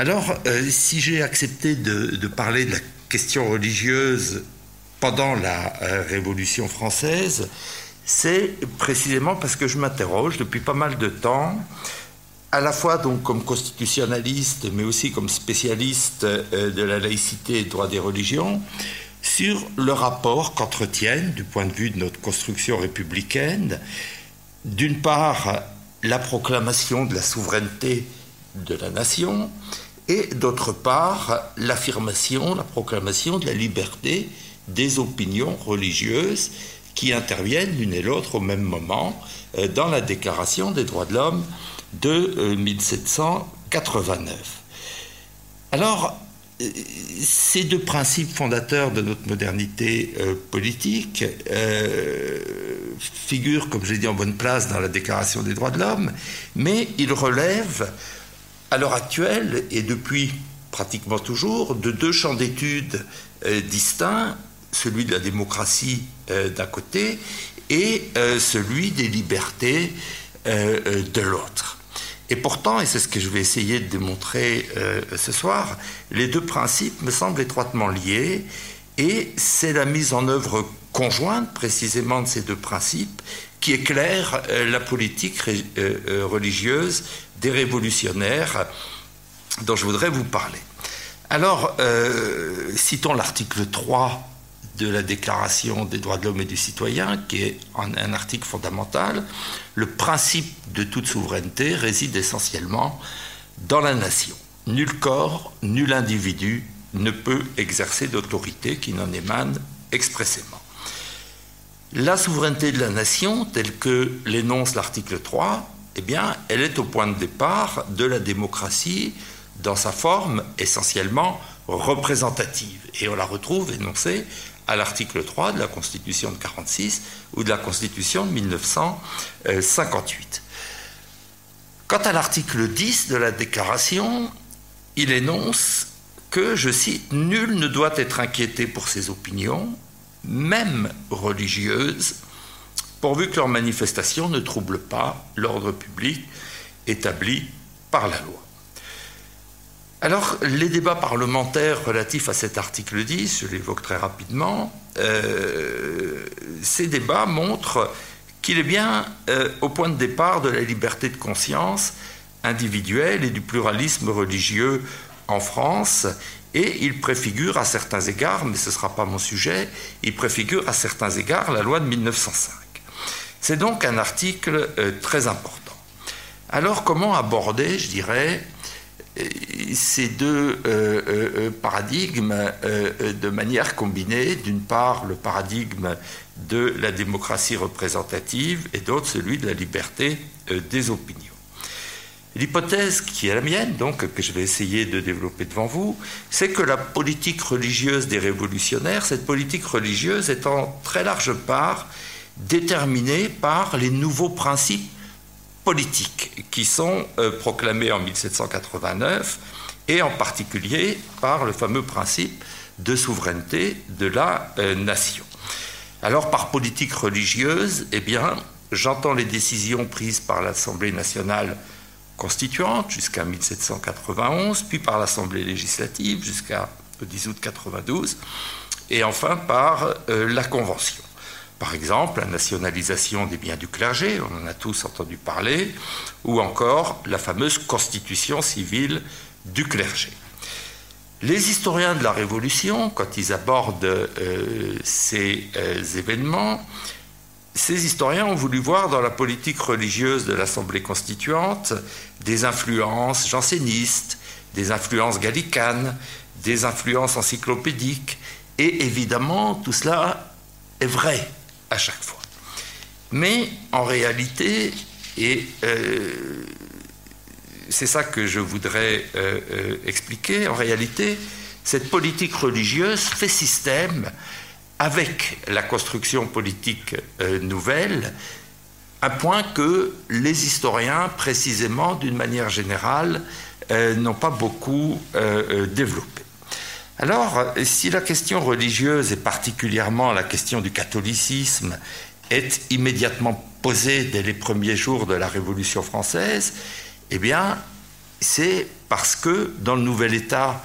Alors, euh, si j'ai accepté de, parler de la question religieuse pendant la euh, Révolution française, c'est précisément parce que je m'interroge depuis pas mal de temps, à la fois donc comme constitutionnaliste, mais aussi comme spécialiste euh, de la laïcité et des droits des religions, sur le rapport qu'entretiennent, du point de vue de notre construction républicaine, d'une part la proclamation de la souveraineté de la nation, et d'autre part l'affirmation, la proclamation de la liberté des opinions religieuses qui interviennent l'une et l'autre au même moment euh, dans la Déclaration des droits de l'homme de 1789. Euh, Alors, euh, ces deux principes fondateurs de notre modernité politique figurent, comme j'ai dit, en bonne place dans la Déclaration des droits de l'homme, mais ils relèvent à l'heure actuelle et depuis pratiquement toujours de deux champs d'études euh, distincts, celui de la démocratie euh, d'un côté et euh, celui des libertés de l'autre. Et pourtant, et c'est ce que je vais essayer de démontrer ce soir, les deux principes me semblent étroitement liés et c'est la mise en œuvre conjointe précisément de ces deux principes qui éclaire la politique religieuse des révolutionnaires dont je voudrais vous parler. Alors, euh, citons l'article 3 de la Déclaration des droits de l'homme et du citoyen, qui est un, article fondamental. Le principe de toute souveraineté réside essentiellement dans la nation. Nul corps, nul individu ne peut exercer d'autorité qui n'en émane expressément. La souveraineté de la nation, telle que l'énonce l'article 3, eh bien, elle est au point de départ de la démocratie dans sa forme essentiellement représentative. Et on la retrouve énoncée à l'article 3 de la Constitution de 46 ou de la Constitution de 1958. Quant à l'article 10 de la Déclaration, il énonce que, je cite, Nul ne doit être inquiété pour ses opinions, même religieuses, pourvu que leurs manifestations ne troublent pas l'ordre public établi par la loi. Alors, les débats parlementaires relatifs à cet article 10, je l'évoque très rapidement, euh, ces débats montrent qu'il est bien euh, au point de départ de la liberté de conscience individuelle et du pluralisme religieux en France, et il préfigure à certains égards, mais ce ne sera pas mon sujet, il préfigure à certains égards la loi de 1905. C'est donc un article euh, très important. Alors comment aborder, je dirais, euh, ces deux euh, paradigmes de manière combinée? D'une part, le paradigme de la démocratie représentative et d'autre, celui de la liberté des opinions. L'hypothèse qui est la mienne, donc, que je vais essayer de développer devant vous, c'est que la politique religieuse des révolutionnaires, cette politique religieuse est en très large part déterminé par les nouveaux principes politiques qui sont euh, proclamés en 1789 et en particulier par le fameux principe de souveraineté de la euh, nation. Alors par politique religieuse, eh bien, j'entends les décisions prises par l'Assemblée nationale constituante jusqu'à 1791, puis par l'Assemblée législative jusqu'à 10 août 92, et enfin par euh, la Convention. Par exemple, la nationalisation des biens du clergé, on en a tous entendu parler, ou encore la fameuse constitution civile du clergé. Les historiens de la Révolution, quand ils abordent euh, ces euh, événements, ces historiens ont voulu voir dans la politique religieuse de l'Assemblée constituante des influences jansénistes, des influences gallicanes, des influences encyclopédiques, et évidemment tout cela est vrai à chaque fois. Mais en réalité, et euh, c'est ça que je voudrais euh, euh, expliquer, en réalité, cette politique religieuse fait système avec la construction politique nouvelle, à point que les historiens, précisément d'une manière générale, n'ont pas beaucoup développé. Alors, si la question religieuse et particulièrement la question du catholicisme est immédiatement posée dès les premiers jours de la Révolution française, eh bien, c'est parce que dans le nouvel État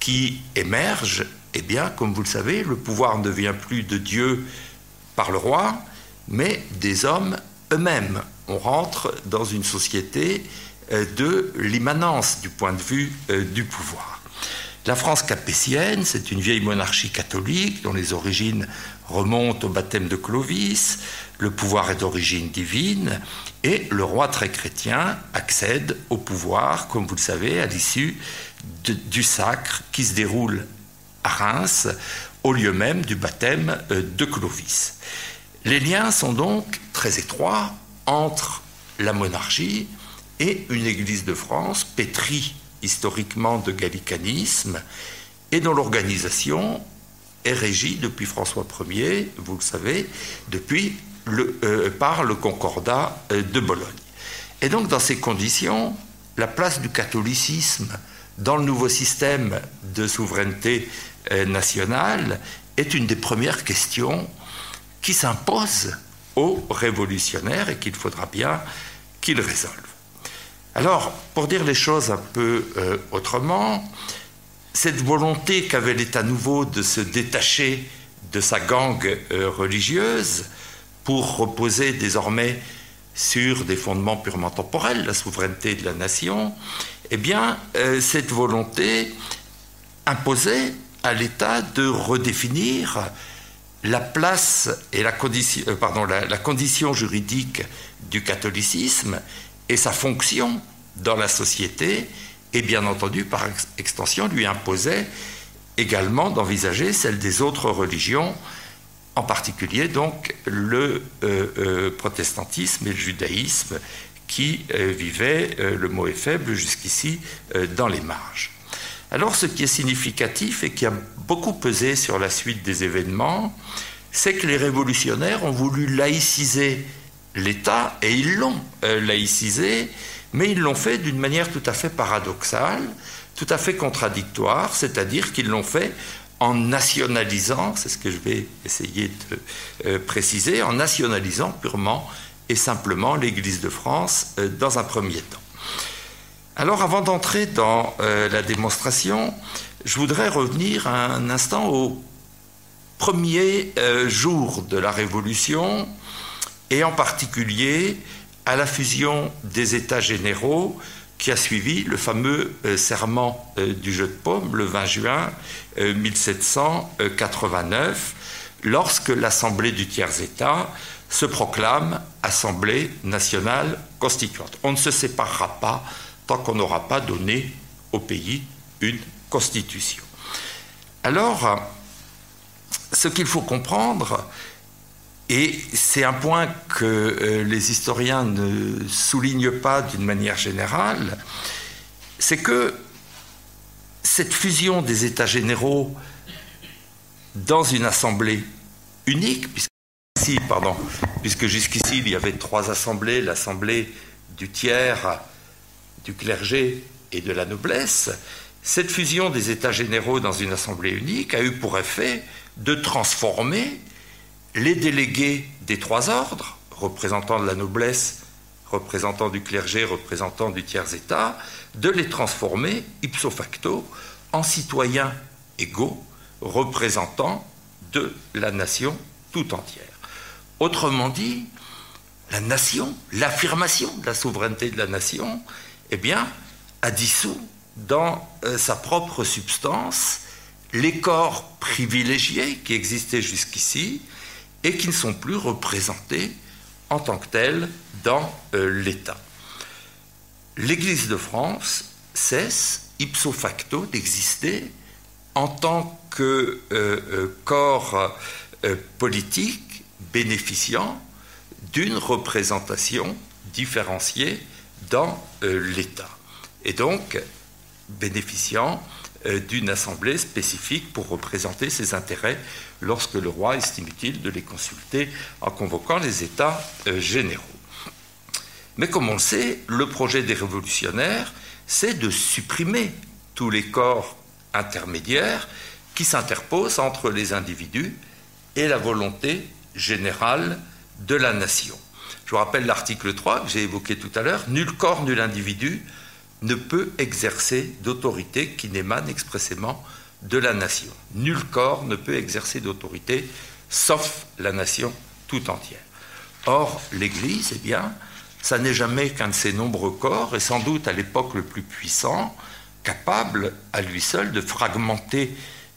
qui émerge, eh comme vous le savez, le pouvoir ne vient plus de Dieu par le roi, mais des hommes eux-mêmes. On rentre dans une société euh, de l'immanence du point de vue euh, du pouvoir. La France capétienne, c'est une vieille monarchie catholique dont les origines remontent au baptême de Clovis, le pouvoir est d'origine divine, et le roi très chrétien accède au pouvoir, comme vous le savez, à l'issue du sacre qui se déroule à Reims, au lieu même du baptême euh, de Clovis. Les liens sont donc très étroits entre la monarchie et une Église de France pétrie historiquement de gallicanisme et dont l'organisation est régie depuis François Ier, vous le savez, depuis euh, par le Concordat euh, de Bologne. Et donc dans ces conditions, la place du catholicisme dans le nouveau système de souveraineté euh, nationale est une des premières questions qui s'impose aux révolutionnaires et qu'il faudra bien qu'ils résolvent. Alors, pour dire les choses un peu euh, autrement, cette volonté qu'avait l'État nouveau de se détacher de sa gangue euh, religieuse pour reposer désormais sur des fondements purement temporels, la souveraineté de la nation, eh bien, euh, cette volonté imposait à l'État de redéfinir la place et la condition, pardon, la, condition juridique du catholicisme et sa fonction dans la société, et bien entendu, par extension, lui imposait également d'envisager celle des autres religions, en particulier donc le euh, euh, protestantisme et le judaïsme qui vivaient, le mot est faible jusqu'ici, dans les marges. Alors ce qui est significatif et qui a beaucoup pesé sur la suite des événements, c'est que les révolutionnaires ont voulu laïciser l'État, et ils l'ont euh, laïcisé, mais ils l'ont fait d'une manière tout à fait paradoxale, tout à fait contradictoire, c'est-à-dire qu'ils l'ont fait en nationalisant, c'est ce que je vais essayer de euh, préciser, en nationalisant purement et simplement l'Église de France euh, dans un premier temps. Alors avant d'entrer dans euh, la démonstration, je voudrais revenir un instant au premier jour de la Révolution et en particulier à la fusion des États généraux qui a suivi le fameux euh, serment du jeu de paume le 20 juin 1789, lorsque l'Assemblée du tiers-État se proclame Assemblée nationale constituante. On ne se séparera pas tant qu'on n'aura pas donné au pays une constitution. Alors, ce qu'il faut comprendre, et c'est un point que euh, les historiens ne soulignent pas d'une manière générale, c'est que cette fusion des États généraux dans une assemblée unique, puisque, jusqu'ici il y avait trois assemblées, l'assemblée du tiers, du clergé et de la noblesse, cette fusion des États généraux dans une assemblée unique a eu pour effet de transformer les délégués des trois ordres, représentants de la noblesse, représentants du clergé, représentants du tiers-État, de les transformer ipso facto en citoyens égaux, représentants de la nation tout entière. Autrement dit, la nation, l'affirmation de la souveraineté de la nation, eh bien, a dissous dans euh, sa propre substance les corps privilégiés qui existaient jusqu'ici et qui ne sont plus représentés en tant que tels dans euh, l'État. L'Église de France cesse ipso facto d'exister en tant que euh, corps politique bénéficiant d'une représentation différenciée dans euh, l'État, et donc bénéficiant euh, d'une assemblée spécifique pour représenter ses intérêts lorsque le roi estime utile de les consulter en convoquant les États euh, généraux. Mais comme on le sait, le projet des révolutionnaires, c'est de supprimer tous les corps intermédiaires qui s'interposent entre les individus et la volonté générale de la nation. Je vous rappelle l'article 3 que j'ai évoqué tout à l'heure. Nul corps, nul individu ne peut exercer d'autorité qui n'émane expressément de la nation. Nul corps ne peut exercer d'autorité sauf la nation tout entière. Or, l'Église, eh bien, ça n'est jamais qu'un de ces nombreux corps, et sans doute à l'époque le plus puissant, capable à lui seul de fragmenter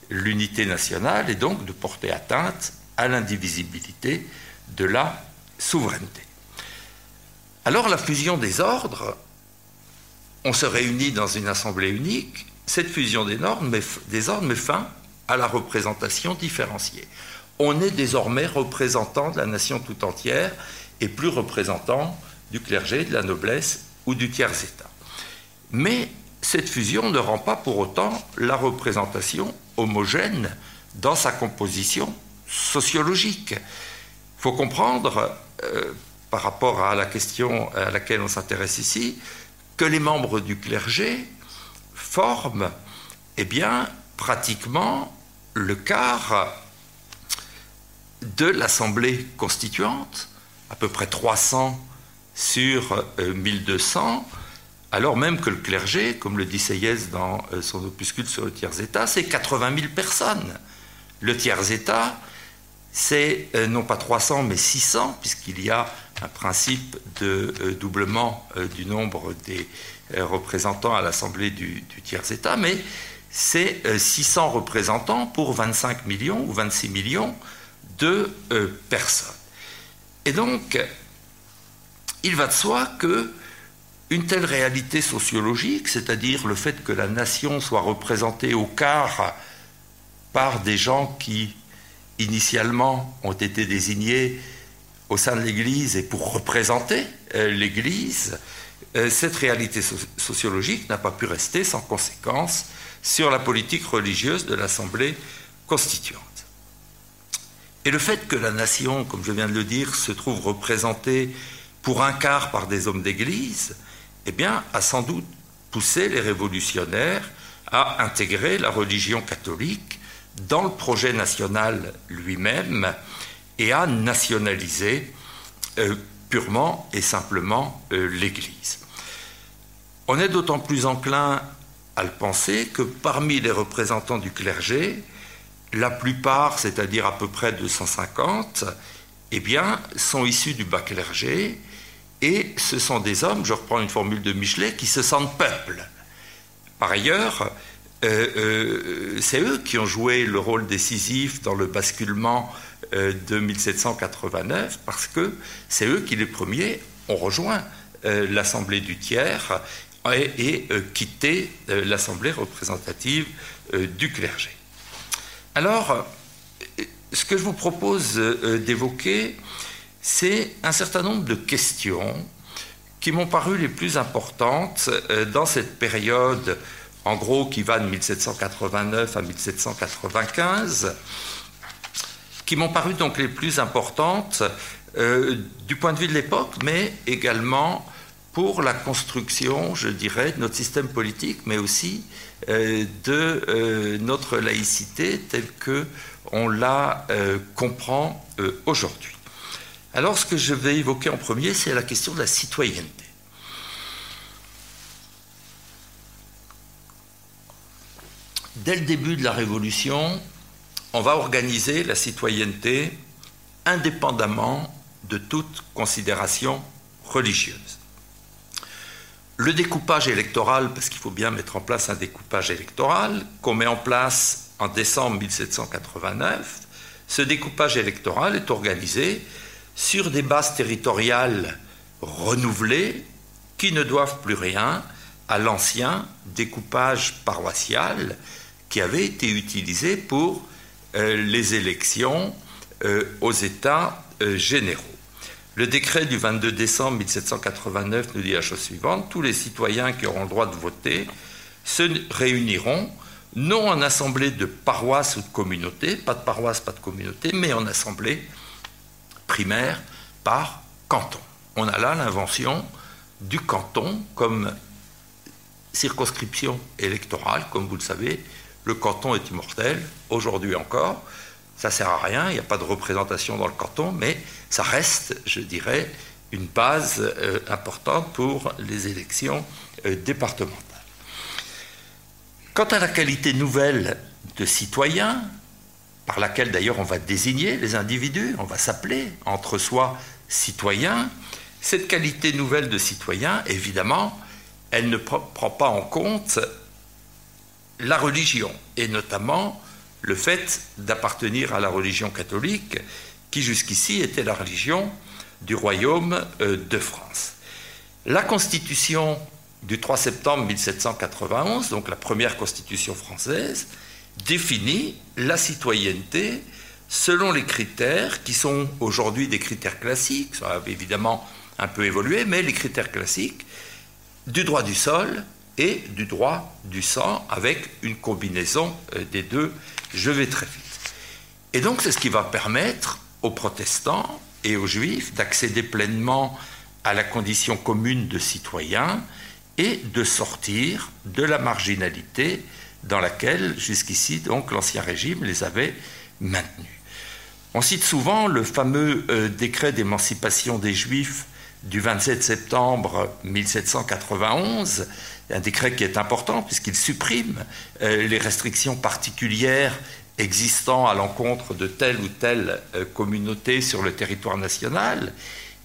l'unité nationale et donc de porter atteinte à l'indivisibilité de la souveraineté. Alors la fusion des ordres, on se réunit dans une assemblée unique, cette fusion des, ordres met fin à la représentation différenciée. On est désormais représentant de la nation tout entière et plus représentant du clergé, de la noblesse ou du tiers-État. Mais cette fusion ne rend pas pour autant la représentation homogène dans sa composition sociologique. Il faut comprendre, euh, par rapport à la question à laquelle on s'intéresse ici, que les membres du clergé forment eh bien, pratiquement le quart de l'Assemblée constituante, à peu près 300 sur 1200, euh, alors même que le clergé, comme le dit Seyès dans euh, son opuscule sur le tiers-État, c'est 80 000 personnes. Le tiers-État, c'est euh, non pas 300 mais 600, puisqu'il y a un principe de doublement du nombre des représentants à l'Assemblée du, tiers-État, mais c'est 600 représentants pour 25 millions ou 26 millions de personnes. Et donc, il va de soi que une telle réalité sociologique, c'est-à-dire le fait que la nation soit représentée au quart par des gens qui, initialement, ont été désignés au sein de l'Église et pour représenter euh, l'Église, euh, cette réalité sociologique n'a pas pu rester sans conséquence sur la politique religieuse de l'Assemblée constituante. Et le fait que la nation, comme je viens de le dire, se trouve représentée pour un quart par des hommes d'Église, eh bien, a sans doute poussé les révolutionnaires à intégrer la religion catholique dans le projet national lui-même et à nationaliser euh, purement et simplement euh, l'Église. On est d'autant plus enclin à le penser que parmi les représentants du clergé, la plupart, c'est-à-dire à peu près 250, eh bien, sont issus du bas clergé et ce sont des hommes, je reprends une formule de Michelet, qui se sentent peuple. Par ailleurs, euh, euh, c'est eux qui ont joué le rôle décisif dans le basculement de 1789, parce que c'est eux qui, les premiers, ont rejoint l'Assemblée du tiers et, et quitté l'Assemblée représentative du clergé. Alors, ce que je vous propose d'évoquer, c'est un certain nombre de questions qui m'ont paru les plus importantes euh, dans cette période, en gros, qui va de 1789 à 1795, qui m'ont paru donc les plus importantes euh, du point de vue de l'époque, mais également pour la construction, je dirais, de notre système politique, mais aussi euh, de notre laïcité telle que on la comprend aujourd'hui. Alors ce que je vais évoquer en premier, c'est la question de la citoyenneté. Dès le début de la Révolution, on va organiser la citoyenneté indépendamment de toute considération religieuse. Le découpage électoral, parce qu'il faut bien mettre en place un découpage électoral, qu'on met en place en décembre 1789, ce découpage électoral est organisé sur des bases territoriales renouvelées qui ne doivent plus rien à l'ancien découpage paroissial qui avait été utilisé pour les élections euh, aux États euh, généraux. Le décret du 22 décembre 1789 nous dit la chose suivante, tous les citoyens qui auront le droit de voter se réuniront non en assemblée de paroisse ou de communauté, pas de paroisse, pas de communauté, mais en assemblée primaire par canton. On a là l'invention du canton comme circonscription électorale, comme vous le savez. Le canton est immortel, aujourd'hui encore. Ça sert à rien, il n'y a pas de représentation dans le canton, mais ça reste, je dirais, une base euh, importante pour les élections euh, départementales. Quant à la qualité nouvelle de citoyen, par laquelle d'ailleurs on va désigner les individus, on va s'appeler entre soi citoyen, cette qualité nouvelle de citoyen, évidemment, elle ne prend pas en compte la religion, et notamment le fait d'appartenir à la religion catholique, qui jusqu'ici était la religion du royaume euh, de France. La constitution du 3 septembre 1791, donc la première constitution française, définit la citoyenneté selon les critères qui sont aujourd'hui des critères classiques, ça a évidemment un peu évolué, mais les critères classiques du droit du sol et du droit du sang avec une combinaison euh, des deux. Je vais très vite. Et donc c'est ce qui va permettre aux protestants et aux juifs d'accéder pleinement à la condition commune de citoyens et de sortir de la marginalité dans laquelle jusqu'ici donc l'ancien régime les avait maintenus. On cite souvent le fameux euh, décret d'émancipation des juifs du 27 septembre 1791, un décret qui est important puisqu'il supprime euh, les restrictions particulières existant à l'encontre de telle ou telle euh, communauté sur le territoire national.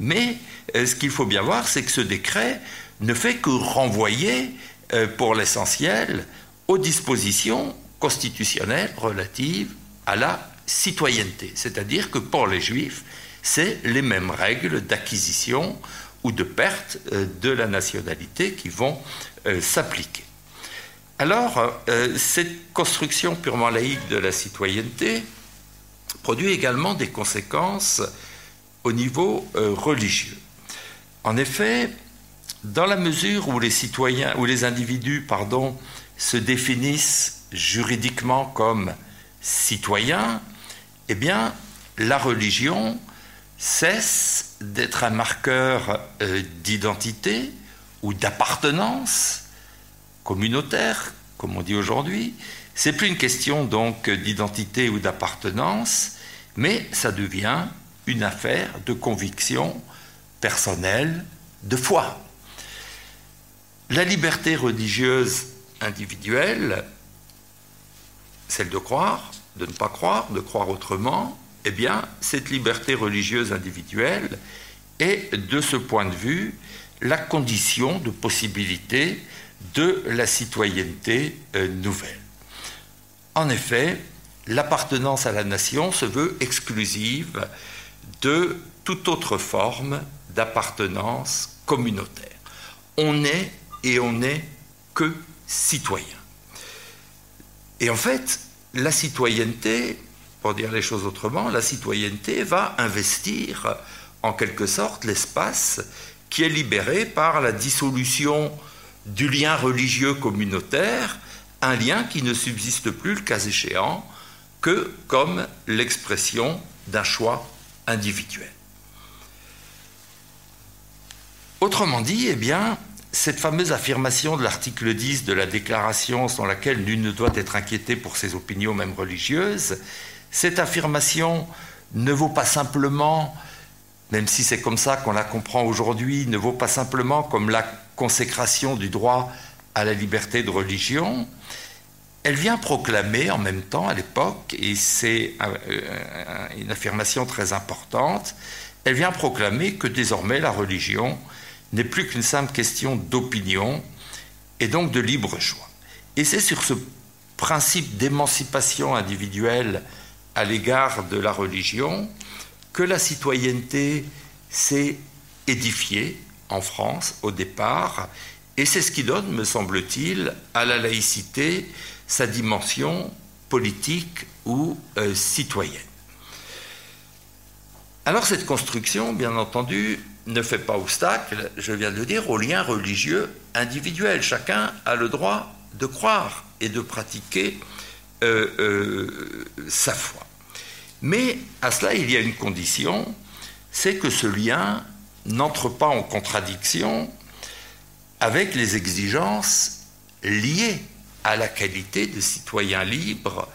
Mais euh, ce qu'il faut bien voir, c'est que ce décret ne fait que renvoyer, pour l'essentiel, aux dispositions constitutionnelles relatives à la citoyenneté. C'est-à-dire que pour les juifs, c'est les mêmes règles d'acquisition ou de perte de la nationalité qui vont s'appliquer. Alors, euh, cette construction purement laïque de la citoyenneté produit également des conséquences au niveau religieux. En effet, dans la mesure où les citoyens, les individus, se définissent juridiquement comme citoyens, eh bien, la religion cesse d'être un marqueur euh, d'identité ou d'appartenance communautaire, comme on dit aujourd'hui. C'est plus une question donc d'identité ou d'appartenance, mais ça devient une affaire de conviction personnelle, de foi. La liberté religieuse individuelle, celle de croire, de ne pas croire, de croire autrement, eh bien, cette liberté religieuse individuelle est, de ce point de vue, la condition de possibilité de la citoyenneté euh, nouvelle. En effet, l'appartenance à la nation se veut exclusive de toute autre forme d'appartenance communautaire. On est et on n'est que citoyen. Et en fait, la citoyenneté pour dire les choses autrement, la citoyenneté va investir en quelque sorte l'espace qui est libéré par la dissolution du lien religieux communautaire, un lien qui ne subsiste plus, le cas échéant, que comme l'expression d'un choix individuel. Autrement dit, eh bien, cette fameuse affirmation de l'article 10 de la Déclaration, sans laquelle nul ne doit être inquiété pour ses opinions, même religieuses, cette affirmation ne vaut pas simplement, même si c'est comme ça qu'on la comprend aujourd'hui, ne vaut pas simplement comme la consécration du droit à la liberté de religion, elle vient proclamer en même temps à l'époque, et c'est une affirmation très importante, elle vient proclamer que désormais la religion n'est plus qu'une simple question d'opinion et donc de libre choix. Et c'est sur ce principe d'émancipation individuelle à l'égard de la religion que la citoyenneté s'est édifiée en France au départ, et c'est ce qui donne, me semble-t-il, à la laïcité sa dimension politique ou euh, citoyenne. Alors cette construction, bien entendu, ne fait pas obstacle, je viens de le dire, au lien religieux individuel. Chacun a le droit de croire et de pratiquer euh, euh, sa foi. Mais à cela, il y a une condition, c'est que ce lien n'entre pas en contradiction avec les exigences liées à la qualité de citoyen libre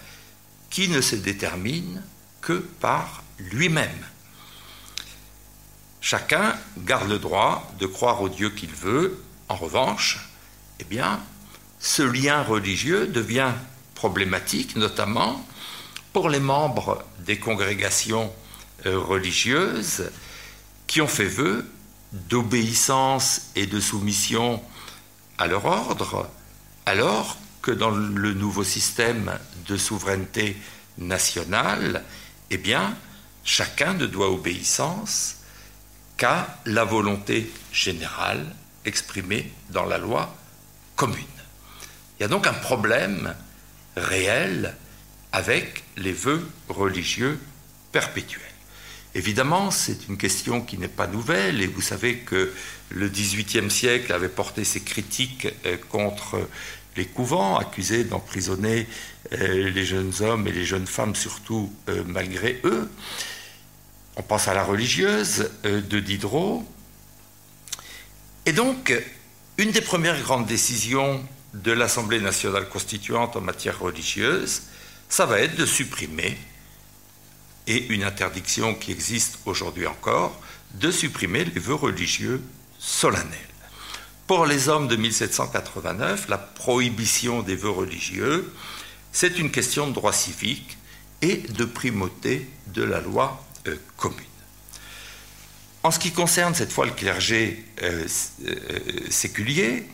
qui ne se détermine que par lui-même. Chacun garde le droit de croire au Dieu qu'il veut. En revanche, eh bien, ce lien religieux devient problématique, notamment pour les membres des congrégations euh, religieuses qui ont fait vœu d'obéissance et de soumission à leur ordre, alors que dans le nouveau système de souveraineté nationale, eh bien, chacun ne doit obéissance qu'à la volonté générale exprimée dans la loi commune. Il y a donc un problème réel avec les vœux religieux perpétuels. Évidemment, c'est une question qui n'est pas nouvelle, et vous savez que le XVIIIe siècle avait porté ses critiques euh, contre les couvents, accusés d'emprisonner euh, les jeunes hommes et les jeunes femmes, surtout euh, malgré eux. On pense à la religieuse de Diderot. Et donc, une des premières grandes décisions de l'Assemblée nationale constituante en matière religieuse, ça va être de supprimer, et une interdiction qui existe aujourd'hui encore, de supprimer les vœux religieux solennels. Pour les hommes de 1789, la prohibition des vœux religieux, c'est une question de droit civique et de primauté de la loi euh, commune. En ce qui concerne cette fois le clergé euh, euh, séculier,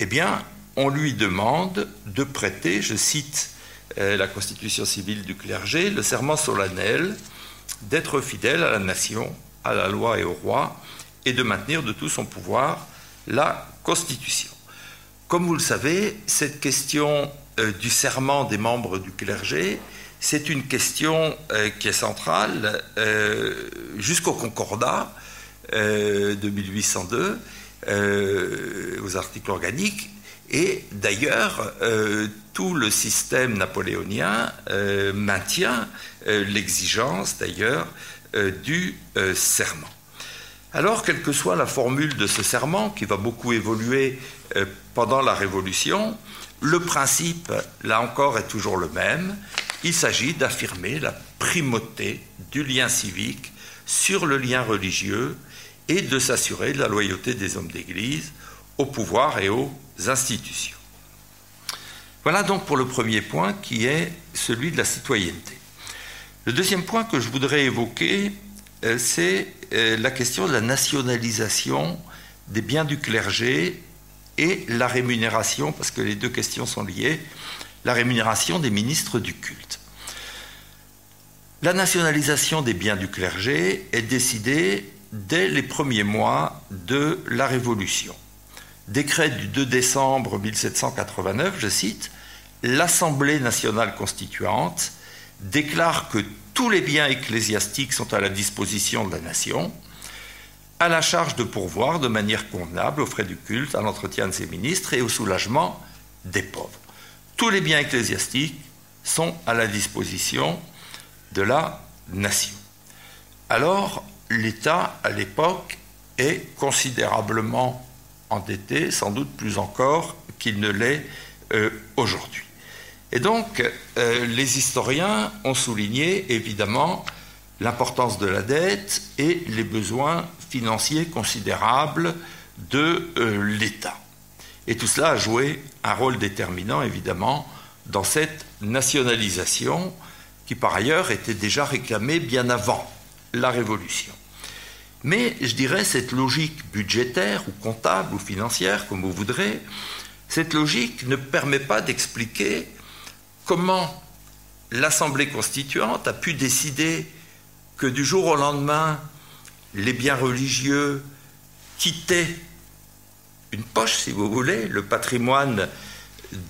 eh bien, on lui demande de prêter, je cite la constitution civile du clergé, le serment solennel d'être fidèle à la nation, à la loi et au roi, et de maintenir de tout son pouvoir la Constitution. Comme vous le savez, cette question euh, du serment des membres du clergé, c'est une question euh, qui est centrale euh, jusqu'au Concordat de 1802, aux articles organiques, et d'ailleurs, tout le système napoléonien maintient l'exigence d'ailleurs du serment. Alors, quelle que soit la formule de ce serment, qui va beaucoup évoluer euh, pendant la Révolution, le principe, là encore, est toujours le même. Il s'agit d'affirmer la primauté du lien civique sur le lien religieux et de s'assurer de la loyauté des hommes d'Église au pouvoir et aux institutions. Voilà donc pour le premier point qui est celui de la citoyenneté. Le deuxième point que je voudrais évoquer, euh, c'est euh, la question de la nationalisation des biens du clergé et la rémunération, parce que les deux questions sont liées, la rémunération des ministres du culte. La nationalisation des biens du clergé est décidée dès les premiers mois de la Révolution. Décret du 2 décembre 1789, je cite, L'Assemblée nationale constituante déclare que tous les biens ecclésiastiques sont à la disposition de la nation, à la charge de pourvoir de manière convenable aux frais du culte, à l'entretien de ses ministres et au soulagement des pauvres. Tous les biens ecclésiastiques sont à la disposition de la nation. Alors, l'État, à l'époque, est considérablement endetté, sans doute plus encore qu'il ne l'est euh, aujourd'hui. Et donc, euh, les historiens ont souligné évidemment l'importance de la dette et les besoins financiers considérables de euh, l'État. Et tout cela a joué un rôle déterminant, évidemment, dans cette nationalisation qui, par ailleurs, était déjà réclamée bien avant la Révolution. Mais je dirais cette logique budgétaire ou comptable ou financière, comme vous voudrez, cette logique ne permet pas d'expliquer comment l'Assemblée constituante a pu décider que du jour au lendemain, les biens religieux quittaient une poche, si vous voulez, le patrimoine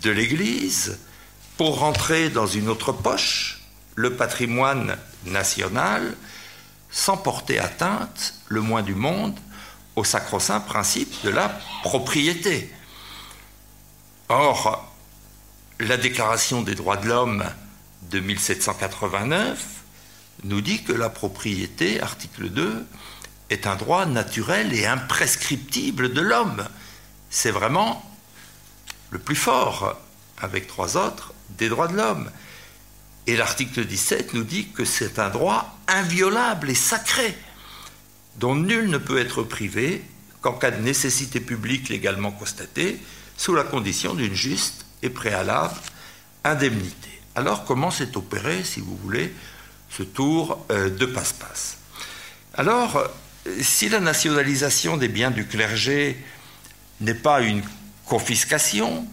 de l'Église, pour rentrer dans une autre poche, le patrimoine national, sans porter atteinte, le moins du monde, au sacro-saint principe de la propriété. Or, la Déclaration des droits de l'homme de 1789 nous dit que la propriété, article 2, est un droit naturel et imprescriptible de l'homme. C'est vraiment le plus fort, avec trois autres, des droits de l'homme. Et l'article 17 nous dit que c'est un droit inviolable et sacré. Dont nul ne peut être privé qu'en cas de nécessité publique légalement constatée, sous la condition d'une juste et préalable indemnité. Alors comment s'est opéré, si vous voulez, ce tour euh, de passe-passe? Alors, si la nationalisation des biens du clergé n'est pas une confiscation,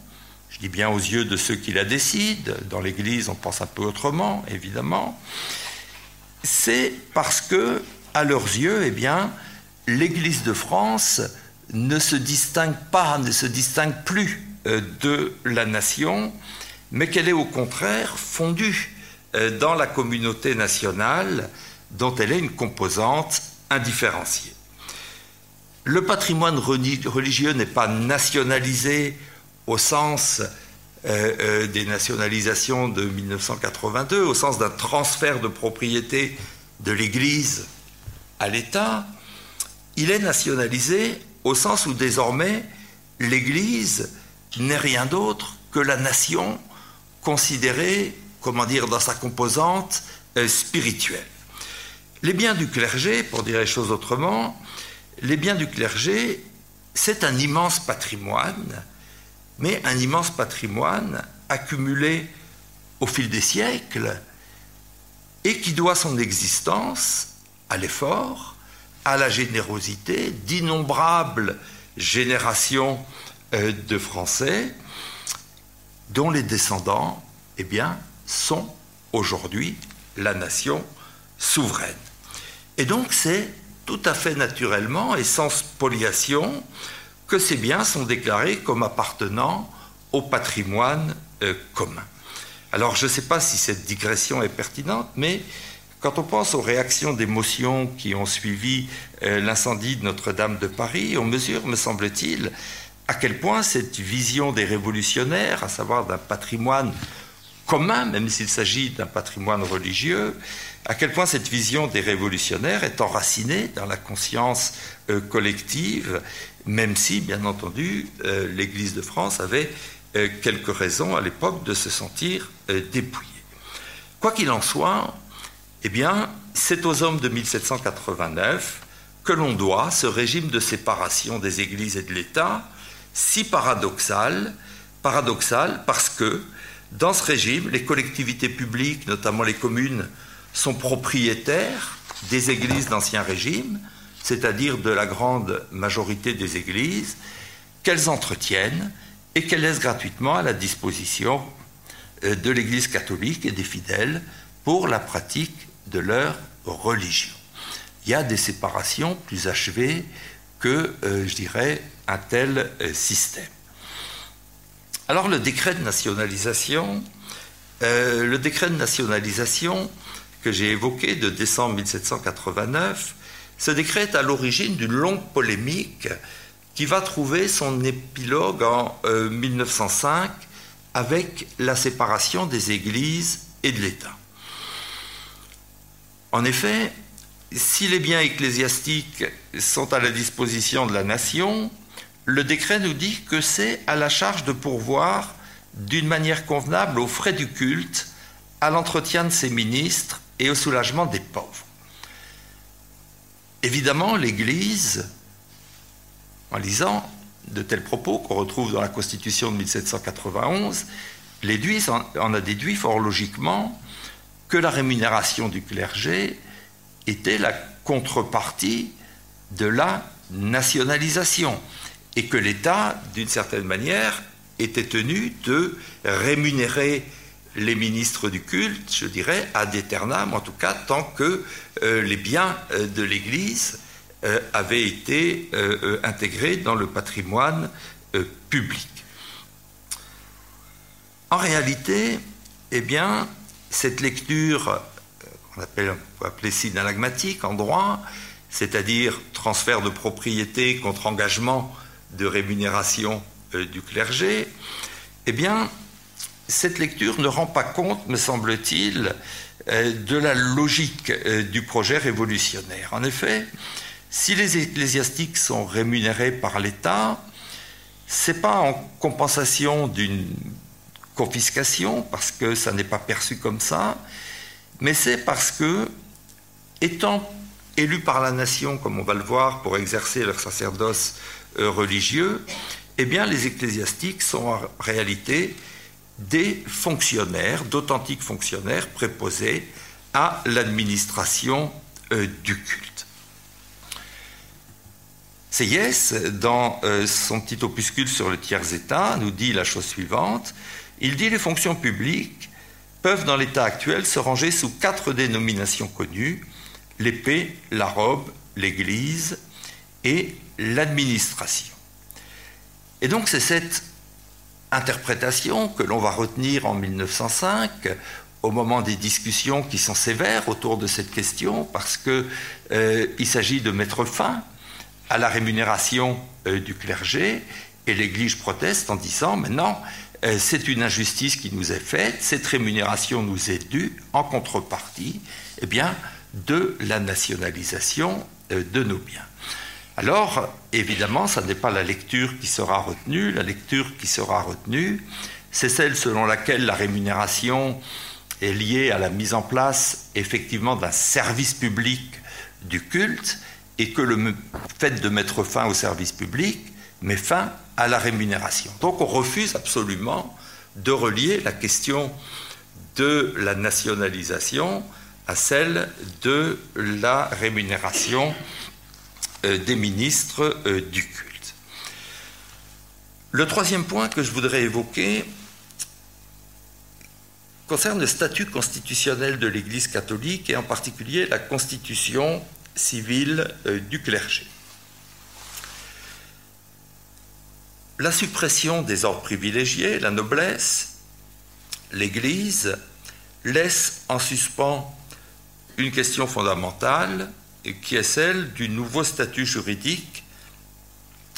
je dis bien aux yeux de ceux qui la décident, dans l'Église on pense un peu autrement, évidemment, c'est parce que, à leurs yeux, eh bien, l'Église de France ne se distingue pas, ne se distingue plus euh, de la nation, mais qu'elle est au contraire fondue euh, dans la communauté nationale dont elle est une composante indifférenciée. Le patrimoine religieux n'est pas nationalisé au sens euh, des nationalisations de 1982, au sens d'un transfert de propriété de l'Église à l'État, il est nationalisé au sens où désormais l'Église n'est rien d'autre que la nation considérée, comment dire, dans sa composante euh, spirituelle. Les biens du clergé, pour dire les choses autrement, les biens du clergé, c'est un immense patrimoine, mais un immense patrimoine accumulé au fil des siècles et qui doit son existence à l'effort, à la générosité d'innombrables générations euh, de Français dont les descendants eh bien, sont aujourd'hui la nation souveraine. Et donc c'est tout à fait naturellement et sans spoliation que ces biens sont déclarés comme appartenant au patrimoine euh, commun. Alors je ne sais pas si cette digression est pertinente, mais quand on pense aux réactions d'émotion qui ont suivi euh, l'incendie de Notre-Dame de Paris, on mesure, me semble-t-il, à quel point cette vision des révolutionnaires, à savoir d'un patrimoine commun, même s'il s'agit d'un patrimoine religieux, à quel point cette vision des révolutionnaires est enracinée dans la conscience euh, collective, même si, bien entendu, euh, l'Église de France avait quelques raisons à l'époque de se sentir dépouillée. Quoi qu'il en soit, eh bien, c'est aux hommes de 1789 que l'on doit ce régime de séparation des églises et de l'État, si paradoxal, paradoxal parce que dans ce régime, les collectivités publiques, notamment les communes, sont propriétaires des églises d'Ancien Régime, c'est-à-dire de la grande majorité des églises, qu'elles entretiennent et qu'elles laissent gratuitement à la disposition euh, de l'Église catholique et des fidèles pour la pratique de leur religion. Il y a des séparations plus achevées que, euh, je dirais, un tel euh, système. Alors le décret de nationalisation, euh, le décret de nationalisation que j'ai évoqué de décembre 1789, ce décret est à l'origine d'une longue polémique qui va trouver son épilogue en 1905 avec la séparation des églises et de l'État. En effet, si les biens ecclésiastiques sont à la disposition de la nation, le décret nous dit que c'est à la charge de pourvoir d'une manière convenable aux frais du culte, à l'entretien de ses ministres et au soulagement des pauvres. Évidemment, l'Église, en lisant de tels propos qu'on retrouve dans la Constitution de 1791, l'Église en a déduit fort logiquement que la rémunération du clergé était la contrepartie de la nationalisation et que l'État, d'une certaine manière, était tenu de rémunérer les ministres du culte, je dirais, ad aeternam, en tout cas tant que euh, les biens euh, de l'Église euh, avaient été intégrés dans le patrimoine public. En réalité, eh bien, cette lecture, euh, qu'on appelle, on peut appeler synalagmatique en droit, c'est-à-dire transfert de propriété contre engagement de rémunération euh, du clergé, eh bien, cette lecture ne rend pas compte, me semble-t-il, euh, de la logique du projet révolutionnaire. En effet, si les ecclésiastiques sont rémunérés par l'État, c'est pas en compensation d'une confiscation, parce que ça n'est pas perçu comme ça, mais c'est parce que, étant élus par la nation, comme on va le voir, pour exercer leur sacerdoce euh, religieux, eh bien, les ecclésiastiques sont en réalité des fonctionnaires, d'authentiques fonctionnaires préposés à l'administration euh, du culte. Seyès, dans euh, son petit opuscule sur le tiers-État, nous dit la chose suivante. Il dit les fonctions publiques peuvent dans l'état actuel se ranger sous quatre dénominations connues, l'épée, la robe, l'Église et l'administration. Et donc c'est cette interprétation que l'on va retenir en 1905 au moment des discussions qui sont sévères autour de cette question parce qu'il euh, s'agit de mettre fin à la rémunération euh, du clergé et l'Église proteste en disant maintenant c'est une injustice qui nous est faite, cette rémunération nous est due en contrepartie eh bien, de la nationalisation de nos biens. Alors, évidemment, ce n'est pas la lecture qui sera retenue. La lecture qui sera retenue, c'est celle selon laquelle la rémunération est liée à la mise en place effectivement d'un service public du culte et que le fait de mettre fin au service public met fin à la rémunération. Donc on refuse absolument de relier la question de la nationalisation à celle de la rémunération euh, des ministres euh, du culte. Le troisième point que je voudrais évoquer concerne le statut constitutionnel de l'Église catholique et en particulier la constitution civile euh, du clergé. La suppression des ordres privilégiés, la noblesse, l'Église laisse en suspens une question fondamentale qui est celle du nouveau statut juridique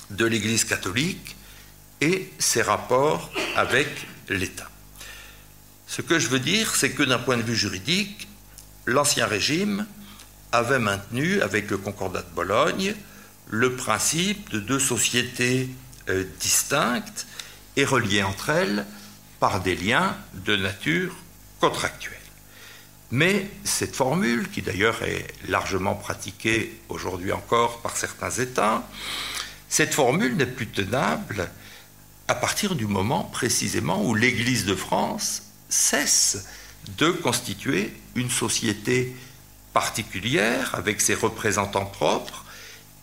de l'Église catholique et ses rapports avec l'État. Ce que je veux dire, c'est que d'un point de vue juridique, l'Ancien Régime avait maintenu, avec le Concordat de Bologne, le principe de deux sociétés euh, distinctes et reliées entre elles par des liens de nature contractuelle. Mais cette formule, qui d'ailleurs est largement pratiquée aujourd'hui encore par certains États, cette formule n'est plus tenable à partir du moment précisément où l'Église de France cesse de constituer une société particulière avec ses représentants propres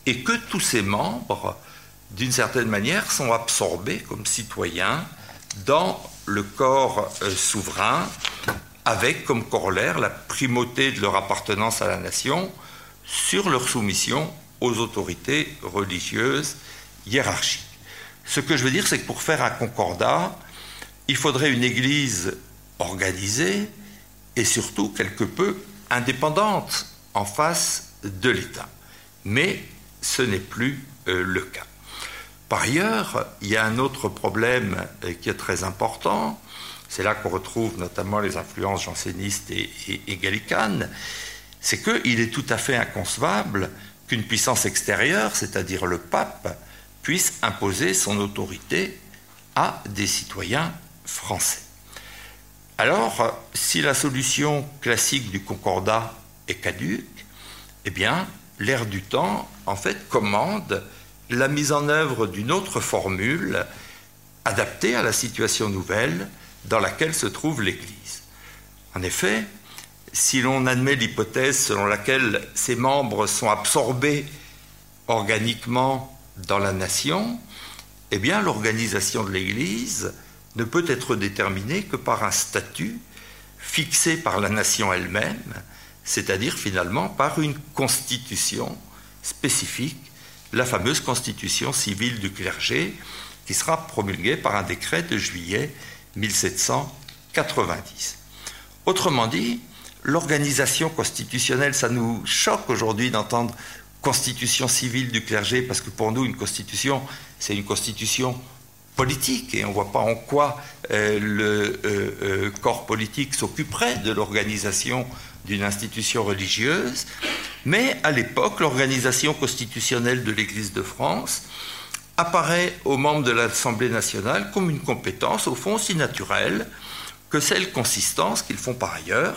et que tous ses membres, d'une certaine manière, sont absorbés comme citoyens dans le corps euh, souverain avec comme corollaire la primauté de leur appartenance à la nation sur leur soumission aux autorités religieuses hiérarchiques. Ce que je veux dire, c'est que pour faire un concordat, il faudrait une Église organisée et surtout quelque peu indépendante en face de l'État. Mais ce n'est plus euh, le cas. Par ailleurs, il y a un autre problème euh, qui est très important, c'est là qu'on retrouve notamment les influences jansénistes et, gallicanes, c'est qu'il est tout à fait inconcevable qu'une puissance extérieure, c'est-à-dire le pape, puisse imposer son autorité à des citoyens français. Alors, si la solution classique du concordat est caduque, eh bien, l'ère du temps, en fait, commande la mise en œuvre d'une autre formule adaptée à la situation nouvelle, dans laquelle se trouve l'Église. En effet, si l'on admet l'hypothèse selon laquelle ses membres sont absorbés organiquement dans la nation, eh bien l'organisation de l'Église ne peut être déterminée que par un statut fixé par la nation elle-même, c'est-à-dire finalement par une constitution spécifique, la fameuse constitution civile du clergé, qui sera promulguée par un décret de juillet 1790. Autrement dit, l'organisation constitutionnelle, ça nous choque aujourd'hui d'entendre constitution civile du clergé, parce que pour nous, une constitution, c'est une constitution politique, et on ne voit pas en quoi euh, le euh, euh, corps politique s'occuperait de l'organisation d'une institution religieuse, mais à l'époque, l'organisation constitutionnelle de l'Église de France apparaît aux membres de l'Assemblée nationale comme une compétence au fond si naturelle que celle consistant, ce qu'ils font par ailleurs,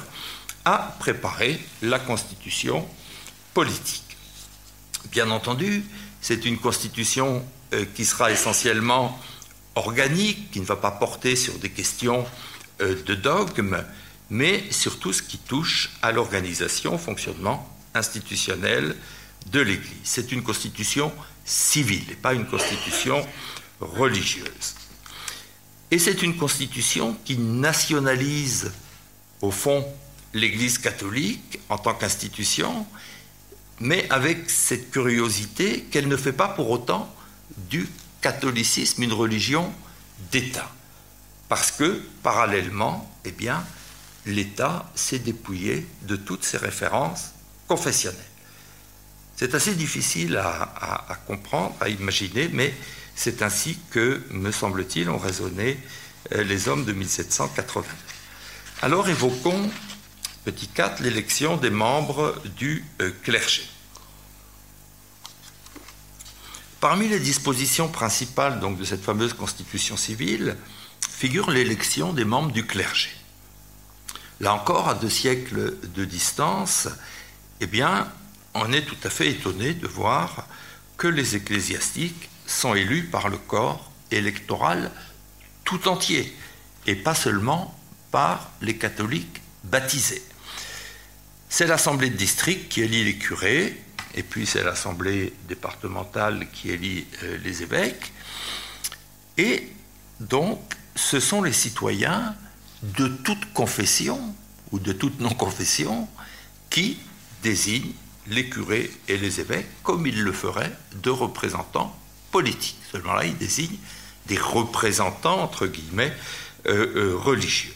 à préparer la Constitution politique. Bien entendu, c'est une constitution euh, qui sera essentiellement organique, qui ne va pas porter sur des questions euh, de dogme, mais sur tout ce qui touche à l'organisation, au fonctionnement institutionnel de l'Église. C'est une constitution civile et pas une constitution religieuse. Et c'est une constitution qui nationalise, au fond, l'Église catholique en tant qu'institution, mais avec cette curiosité qu'elle ne fait pas pour autant du catholicisme une religion d'État. Parce que, parallèlement, eh bien, l'État s'est dépouillé de toutes ses références confessionnelles. C'est assez difficile à, comprendre, à imaginer, mais c'est ainsi que, me semble-t-il, ont raisonné euh, les hommes de 1780. Alors évoquons, petit 4, l'élection des membres du euh, clergé. Parmi les dispositions principales donc, de cette fameuse constitution civile figure l'élection des membres du clergé. Là encore, à deux siècles de distance, eh bien, on est tout à fait étonné de voir que les ecclésiastiques sont élus par le corps électoral tout entier, et pas seulement par les catholiques baptisés. C'est l'assemblée de district qui élit les curés, et puis c'est l'assemblée départementale qui élit euh, les évêques, et donc ce sont les citoyens de toute confession ou de toute non-confession qui désignent les curés et les évêques comme ils le feraient de représentants politiques. Seulement là, ils désignent des représentants, entre guillemets, euh, euh, religieux.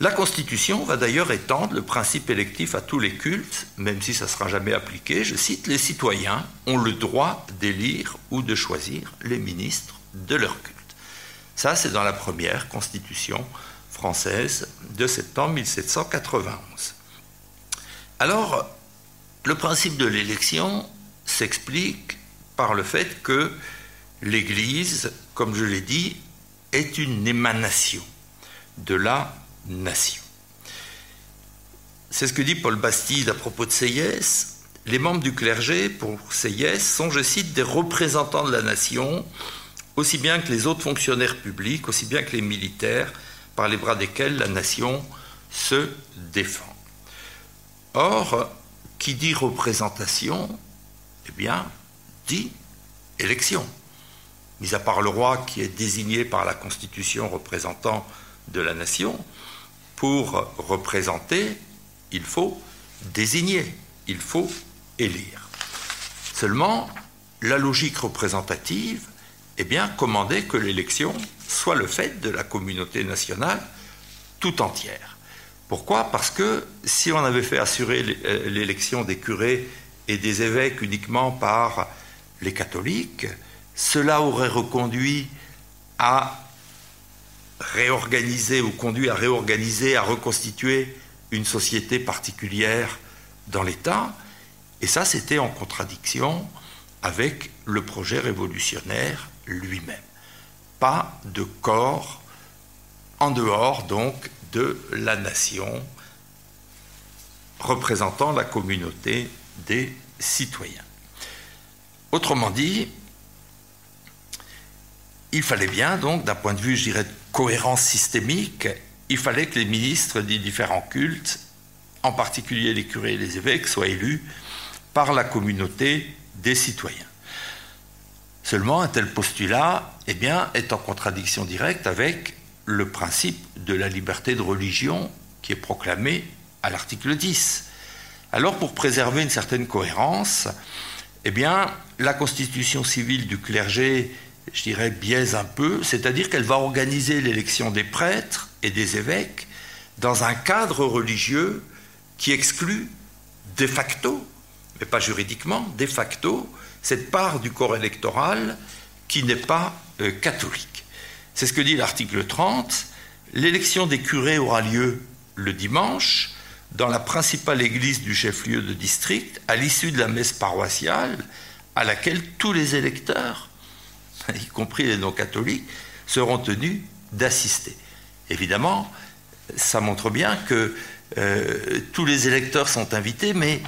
La Constitution va d'ailleurs étendre le principe électif à tous les cultes, même si ça ne sera jamais appliqué. Je cite, les citoyens ont le droit d'élire ou de choisir les ministres de leur culte. Ça, c'est dans la première Constitution française de septembre 1791. Alors, le principe de l'élection s'explique par le fait que l'Église, comme je l'ai dit, est une émanation de la nation. C'est ce que dit Paul Bastide à propos de Seyès. Les membres du clergé, pour Seyès, sont, je cite, des représentants de la nation, aussi bien que les autres fonctionnaires publics, aussi bien que les militaires, par les bras desquels la nation se défend. Or, qui dit représentation, eh bien, dit élection. Mis à part le roi qui est désigné par la Constitution représentant de la nation, pour représenter, il faut désigner, il faut élire. Seulement, la logique représentative, eh bien, commandait que l'élection soit le fait de la communauté nationale tout entière. Pourquoi? Parce que si on avait fait assurer euh, l'élection des curés et des évêques uniquement par les catholiques, cela aurait reconduit à réorganiser ou conduit à réorganiser, à reconstituer une société particulière dans l'État. Et ça, c'était en contradiction avec le projet révolutionnaire lui-même. Pas de corps en dehors donc de la nation représentant la communauté des citoyens. Autrement dit, il fallait bien donc, d'un point de vue, je dirais, de cohérence systémique, il fallait que les ministres des différents cultes, en particulier les curés et les évêques, soient élus par la communauté des citoyens. Seulement, un tel postulat eh est en contradiction directe avec le principe de la liberté de religion qui est proclamé à l'article 10. Alors, pour préserver une certaine cohérence, eh la constitution civile du clergé, je dirais, biaise un peu, c'est-à-dire qu'elle va organiser l'élection des prêtres et des évêques dans un cadre religieux qui exclut de facto, mais pas juridiquement, de facto, cette part du corps électoral qui n'est pas euh, catholique. C'est ce que dit l'article 30. L'élection des curés aura lieu le dimanche dans la principale église du chef-lieu de district à l'issue de la messe paroissiale à laquelle tous les électeurs, y compris les non-catholiques, seront tenus d'assister. Évidemment, ça montre bien que euh, tous les électeurs sont invités, mais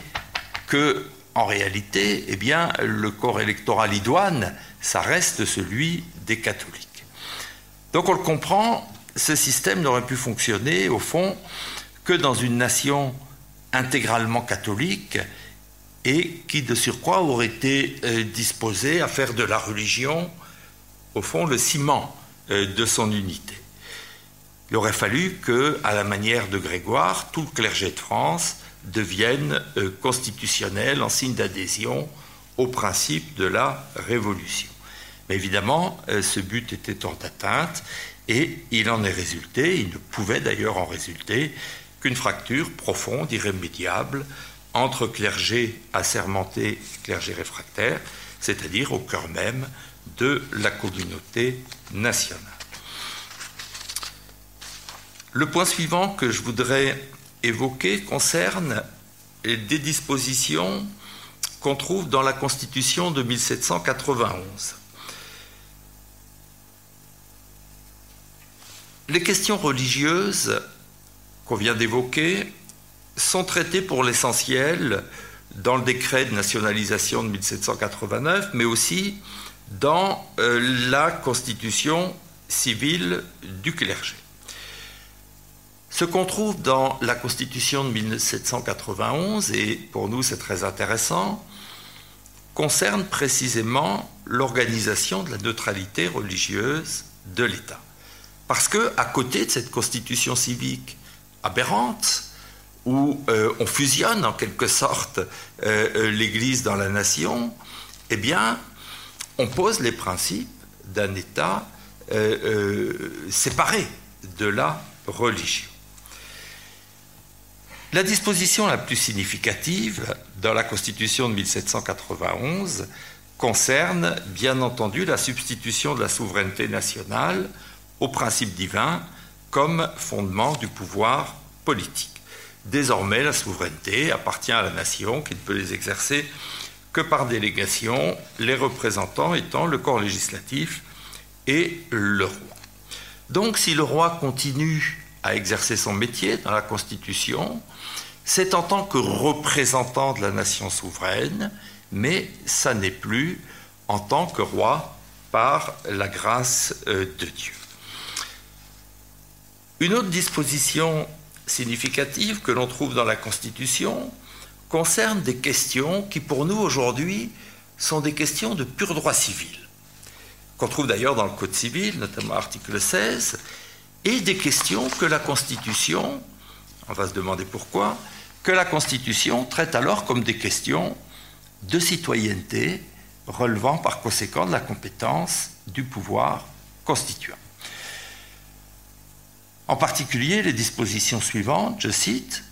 que, en réalité, eh le corps électoral idoine, ça reste celui des catholiques. Donc on le comprend, ce système n'aurait pu fonctionner, au fond, que dans une nation intégralement catholique et qui, de surcroît, aurait été euh, disposée à faire de la religion, au fond, le ciment euh, de son unité. Il aurait fallu que, à la manière de Grégoire, tout le clergé de France devienne euh, constitutionnel en signe d'adhésion au principe de la Révolution. Mais évidemment, ce but était hors d'atteinte et il en est résulté, il ne pouvait d'ailleurs en résulter, qu'une fracture profonde, irrémédiable, entre clergé assermenté et clergé réfractaire, c'est-à-dire au cœur même de la communauté nationale. Le point suivant que je voudrais évoquer concerne des dispositions qu'on trouve dans la Constitution de 1791. Les questions religieuses qu'on vient d'évoquer sont traitées pour l'essentiel dans le décret de nationalisation de 1789, mais aussi dans euh, la constitution civile du clergé. Ce qu'on trouve dans la constitution de 1791, et pour nous c'est très intéressant, concerne précisément l'organisation de la neutralité religieuse de l'État. Parce que, à côté de cette constitution civique aberrante, où euh, on fusionne en quelque sorte euh, euh, l'Église dans la nation, eh bien, on pose les principes d'un État séparé de la religion. La disposition la plus significative dans la Constitution de 1791 concerne, bien entendu, la substitution de la souveraineté nationale au principe divin comme fondement du pouvoir politique. Désormais, la souveraineté appartient à la nation qui ne peut les exercer que par délégation, les représentants étant le corps législatif et le roi. Donc si le roi continue à exercer son métier dans la Constitution, c'est en tant que représentant de la nation souveraine, mais ça n'est plus en tant que roi par la grâce euh, de Dieu. Une autre disposition significative que l'on trouve dans la Constitution concerne des questions qui, pour nous aujourd'hui, sont des questions de pur droit civil, qu'on trouve d'ailleurs dans le Code civil, notamment article 16, et des questions que la Constitution, on va se demander pourquoi, que la Constitution traite alors comme des questions de citoyenneté relevant par conséquent de la compétence du pouvoir constituant. En particulier, les dispositions suivantes, je cite,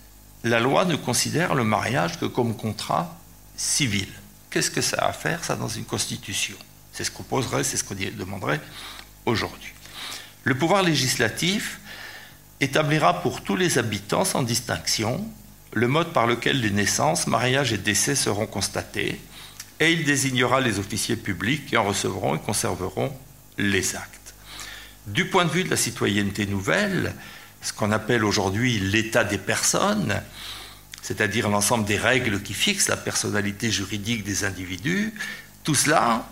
La loi ne considère le mariage que comme contrat civil. Qu'est-ce que ça a à faire, ça, dans une constitution? C'est ce qu'on poserait, c'est ce qu'on demanderait aujourd'hui. Le pouvoir législatif établira pour tous les habitants, sans distinction, le mode par lequel les naissances, mariages et décès seront constatés, et il désignera les officiers publics qui en recevront et conserveront les actes. Du point de vue de la citoyenneté nouvelle, ce qu'on appelle aujourd'hui l'état des personnes, c'est-à-dire l'ensemble des règles qui fixent la personnalité juridique des individus, tout cela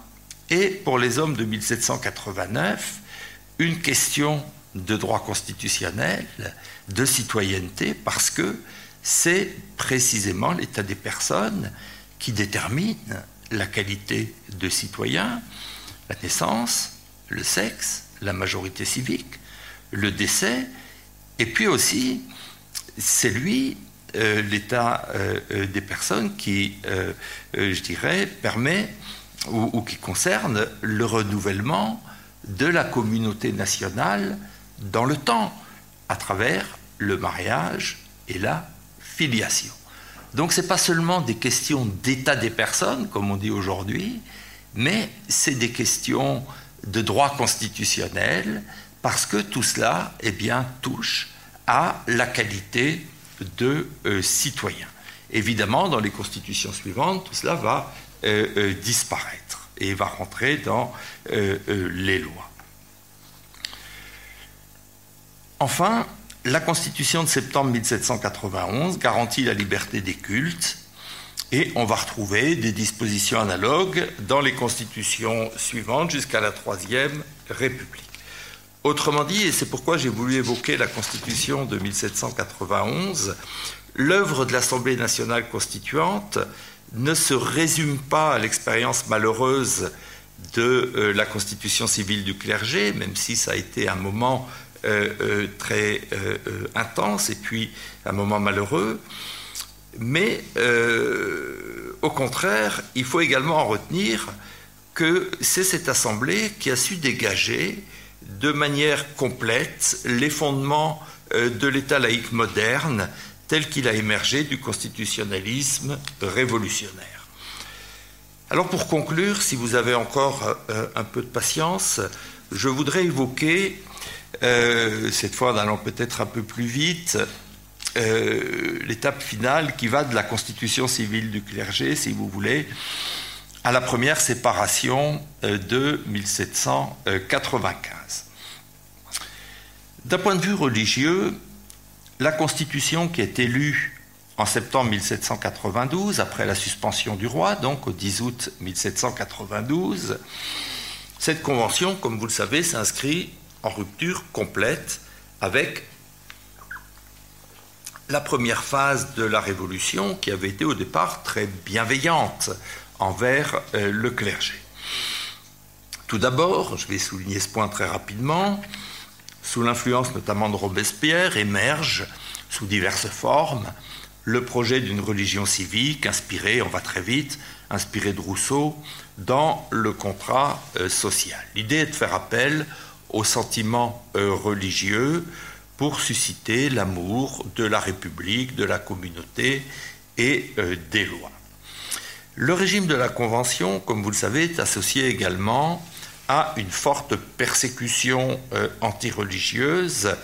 est pour les hommes de 1789 une question de droit constitutionnel, de citoyenneté, parce que c'est précisément l'état des personnes qui détermine la qualité de citoyen, la naissance, le sexe, la majorité civique, le décès, et puis aussi, c'est lui, euh, l'état euh, euh, des personnes qui, je dirais, permet ou, qui concerne le renouvellement de la communauté nationale dans le temps, à travers le mariage et la filiation. Donc ce n'est pas seulement des questions d'état des personnes, comme on dit aujourd'hui, mais c'est des questions de droit constitutionnel, parce que tout cela eh bien, touche à la qualité de euh, citoyen. Évidemment, dans les constitutions suivantes, tout cela va euh, euh, disparaître et va rentrer dans les lois. Enfin, la Constitution de septembre 1791 garantit la liberté des cultes Et on va retrouver des dispositions analogues dans les constitutions suivantes jusqu'à la Troisième République. Autrement dit, et c'est pourquoi j'ai voulu évoquer la Constitution de 1791, l'œuvre de l'Assemblée nationale constituante ne se résume pas à l'expérience malheureuse de euh, la constitution civile du clergé, même si ça a été un moment très intense et puis un moment malheureux. Mais au contraire, il faut également en retenir que c'est cette Assemblée qui a su dégager de manière complète les fondements de l'État laïque moderne tel qu'il a émergé du constitutionnalisme révolutionnaire. Alors pour conclure, si vous avez encore euh, un peu de patience, je voudrais évoquer, euh, cette fois en allant peut-être un peu plus vite, euh, l'étape finale qui va de la constitution civile du clergé, si vous voulez, à la première séparation de 1795. D'un point de vue religieux, la Constitution qui est élue en septembre 1792, après la suspension du roi, donc au 10 août 1792, cette convention, comme vous le savez, s'inscrit en rupture complète avec la première phase de la Révolution qui avait été au départ très bienveillante envers euh, le clergé. Tout d'abord, je vais souligner ce point très rapidement, sous l'influence notamment de Robespierre, émerge, sous diverses formes, le projet d'une religion civique inspiré, on va très vite, inspiré de Rousseau, dans le contrat euh, social. L'idée est de faire appel aux sentiments euh, religieux pour susciter l'amour de la République, de la communauté et euh, des lois. Le régime de la Convention, comme vous le savez, est associé également à une forte persécution euh, antireligieuse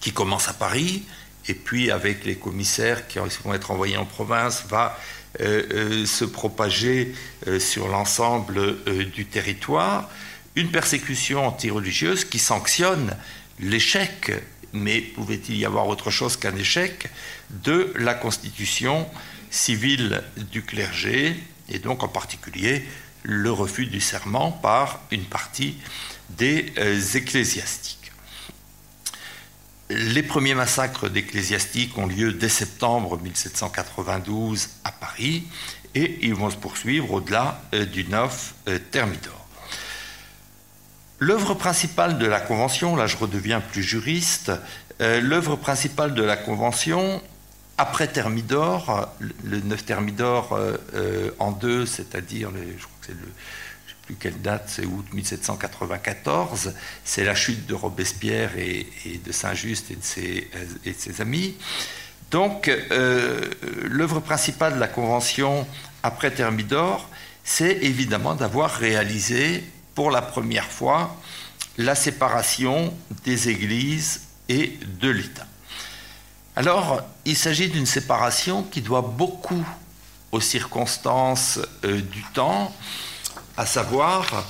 qui commence à Paris et puis avec les commissaires qui vont être envoyés en province va se propager sur l'ensemble du territoire. Une persécution antireligieuse qui sanctionne l'échec, mais pouvait-il y avoir autre chose qu'un échec, de la constitution civile du clergé, et donc en particulier le refus du serment par une partie des euh, ecclésiastiques? Les premiers massacres d'ecclésiastiques ont lieu dès septembre 1792 à Paris et ils vont se poursuivre au-delà euh, du 9 euh, Thermidor. L'œuvre principale de la Convention, là je redeviens plus juriste, l'œuvre principale de la Convention après Thermidor, le 9 Thermidor euh, euh, en deux, c'est-à-dire, je crois que c'est le, plus quelle date, c'est août 1794, c'est la chute de Robespierre et, de Saint-Just et, de ses, amis. Donc, euh, l'œuvre principale de la Convention après Thermidor, c'est évidemment d'avoir réalisé pour la première fois la séparation des églises et de l'État. Alors, il s'agit d'une séparation qui doit beaucoup aux circonstances euh, du temps, à savoir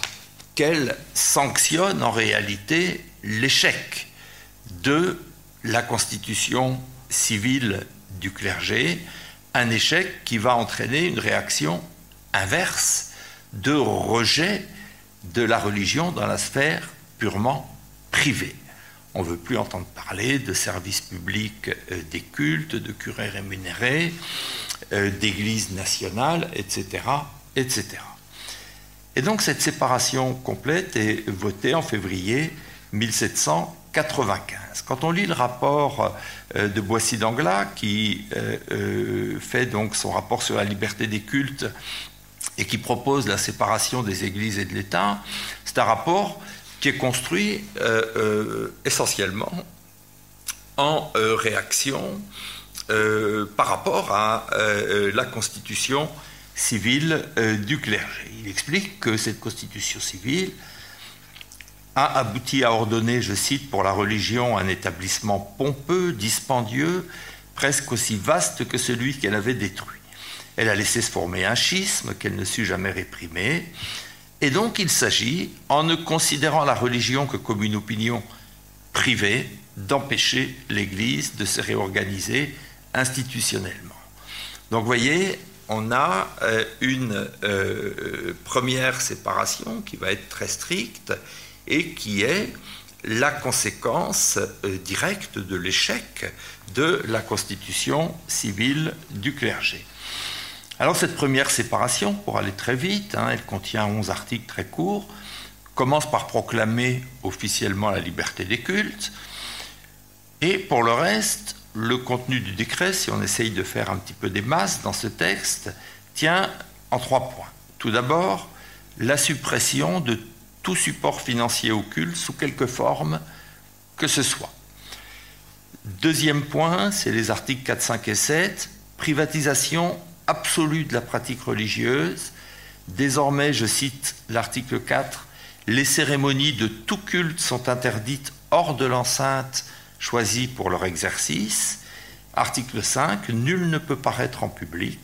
qu'elle sanctionne en réalité l'échec de la constitution civile du clergé, un échec qui va entraîner une réaction inverse de rejet de la religion dans la sphère purement privée. On ne veut plus entendre parler de services publics euh, des cultes, de curés rémunérés, euh, d'églises nationales, etc., etc. Et donc cette séparation complète est votée en février 1795. Quand on lit le rapport euh, de Boissy d'Anglas, qui fait donc son rapport sur la liberté des cultes et qui propose la séparation des églises et de l'État, c'est un rapport qui est construit euh, euh, essentiellement en euh, réaction par rapport à la constitution civile du clergé. Il explique que cette constitution civile a abouti à ordonner, je cite, pour la religion un établissement pompeux, dispendieux, presque aussi vaste que celui qu'elle avait détruit. Elle a laissé se former un schisme qu'elle ne sut jamais réprimer, et donc il s'agit, en ne considérant la religion que comme une opinion privée, d'empêcher l'Église de se réorganiser institutionnellement. Donc vous voyez, on a euh, une euh, première séparation qui va être très stricte et qui est la conséquence euh, directe de l'échec de la constitution civile du clergé. Alors cette première séparation, pour aller très vite, hein, elle contient 11 articles très courts, commence par proclamer officiellement la liberté des cultes, et pour le reste, le contenu du décret, si on essaye de faire un petit peu des masses dans ce texte, tient en trois points. Tout d'abord, la suppression de tout support financier occulte sous quelque forme que ce soit. Deuxième point, c'est les articles 4, 5 et 7, privatisation absolue de la pratique religieuse. Désormais, je cite l'article 4, les cérémonies de tout culte sont interdites hors de l'enceinte choisis pour leur exercice. Article 5, nul ne peut paraître en public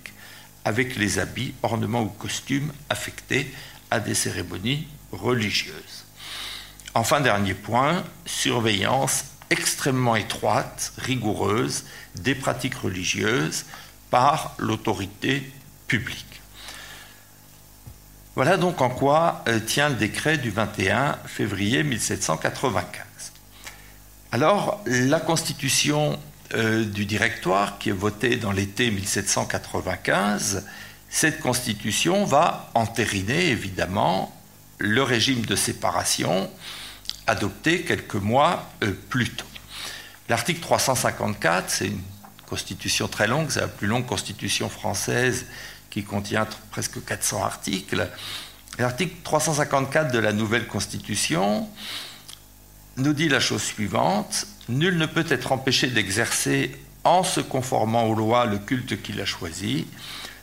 avec les habits, ornements ou costumes affectés à des cérémonies religieuses. Enfin, dernier point, surveillance extrêmement étroite, rigoureuse des pratiques religieuses par l'autorité publique. Voilà donc en quoi euh, tient le décret du 21 février 1795. Alors, la constitution euh, du directoire, qui est votée dans l'été 1795, cette constitution va entériner évidemment le régime de séparation adopté quelques mois euh, plus tôt. L'article 354, c'est une constitution très longue, c'est la plus longue constitution française qui contient presque 400 articles. L'article 354 de la nouvelle constitution nous dit la chose suivante, nul ne peut être empêché d'exercer en se conformant aux lois le culte qu'il a choisi,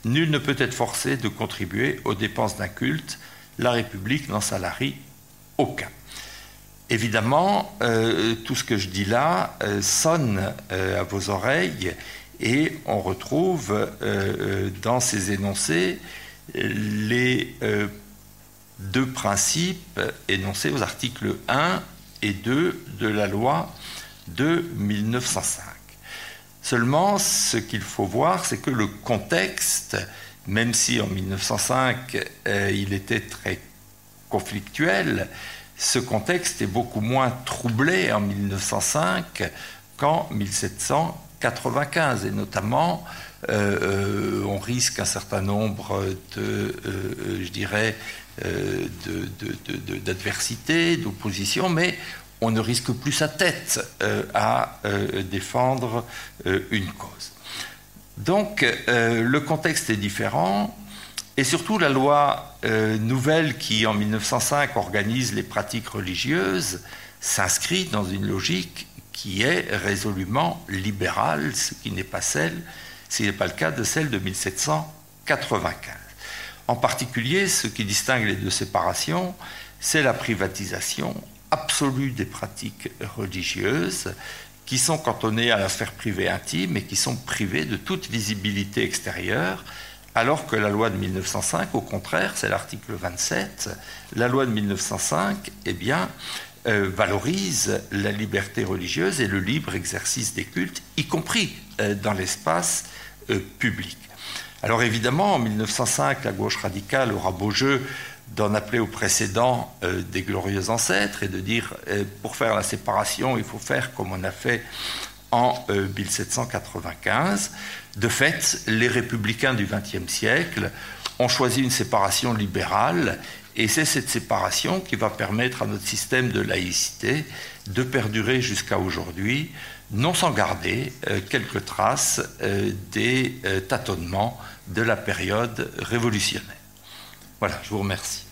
nul ne peut être forcé de contribuer aux dépenses d'un culte, la République n'en salarie aucun. Évidemment, euh, tout ce que je dis là euh, sonne euh, à vos oreilles et on retrouve dans ces énoncés les deux principes énoncés aux articles 1 et 2 de la loi de 1905. Seulement, ce qu'il faut voir, c'est que le contexte, même si en 1905 euh, il était très conflictuel, ce contexte est beaucoup moins troublé en 1905 qu'en 1795, et notamment euh, euh, on risque un certain nombre de, je dirais, euh, d'adversité, d'opposition, mais on ne risque plus sa tête euh, à euh, défendre une cause. Donc le contexte est différent. Et surtout, la loi nouvelle qui, en 1905, organise les pratiques religieuses s'inscrit dans une logique qui est résolument libérale, ce qui n'est pas celle, ce n'est pas le cas de celle de 1795. En particulier, ce qui distingue les deux séparations, c'est la privatisation absolue des pratiques religieuses qui sont cantonnées à la sphère privée intime et qui sont privées de toute visibilité extérieure, alors que la loi de 1905, au contraire, c'est l'article 27, la loi de 1905, eh euh, valorise la liberté religieuse et le libre exercice des cultes, y compris euh, dans l'espace euh, public. Alors évidemment, en 1905, la gauche radicale aura beau jeu d'en appeler au précédent des glorieux ancêtres et de dire pour faire la séparation, il faut faire comme on a fait en 1795. De fait, les républicains du XXe siècle ont choisi une séparation libérale et c'est cette séparation qui va permettre à notre système de laïcité de perdurer jusqu'à aujourd'hui, non sans garder euh, quelques traces euh, des euh, tâtonnements de la période révolutionnaire. Voilà, je vous remercie.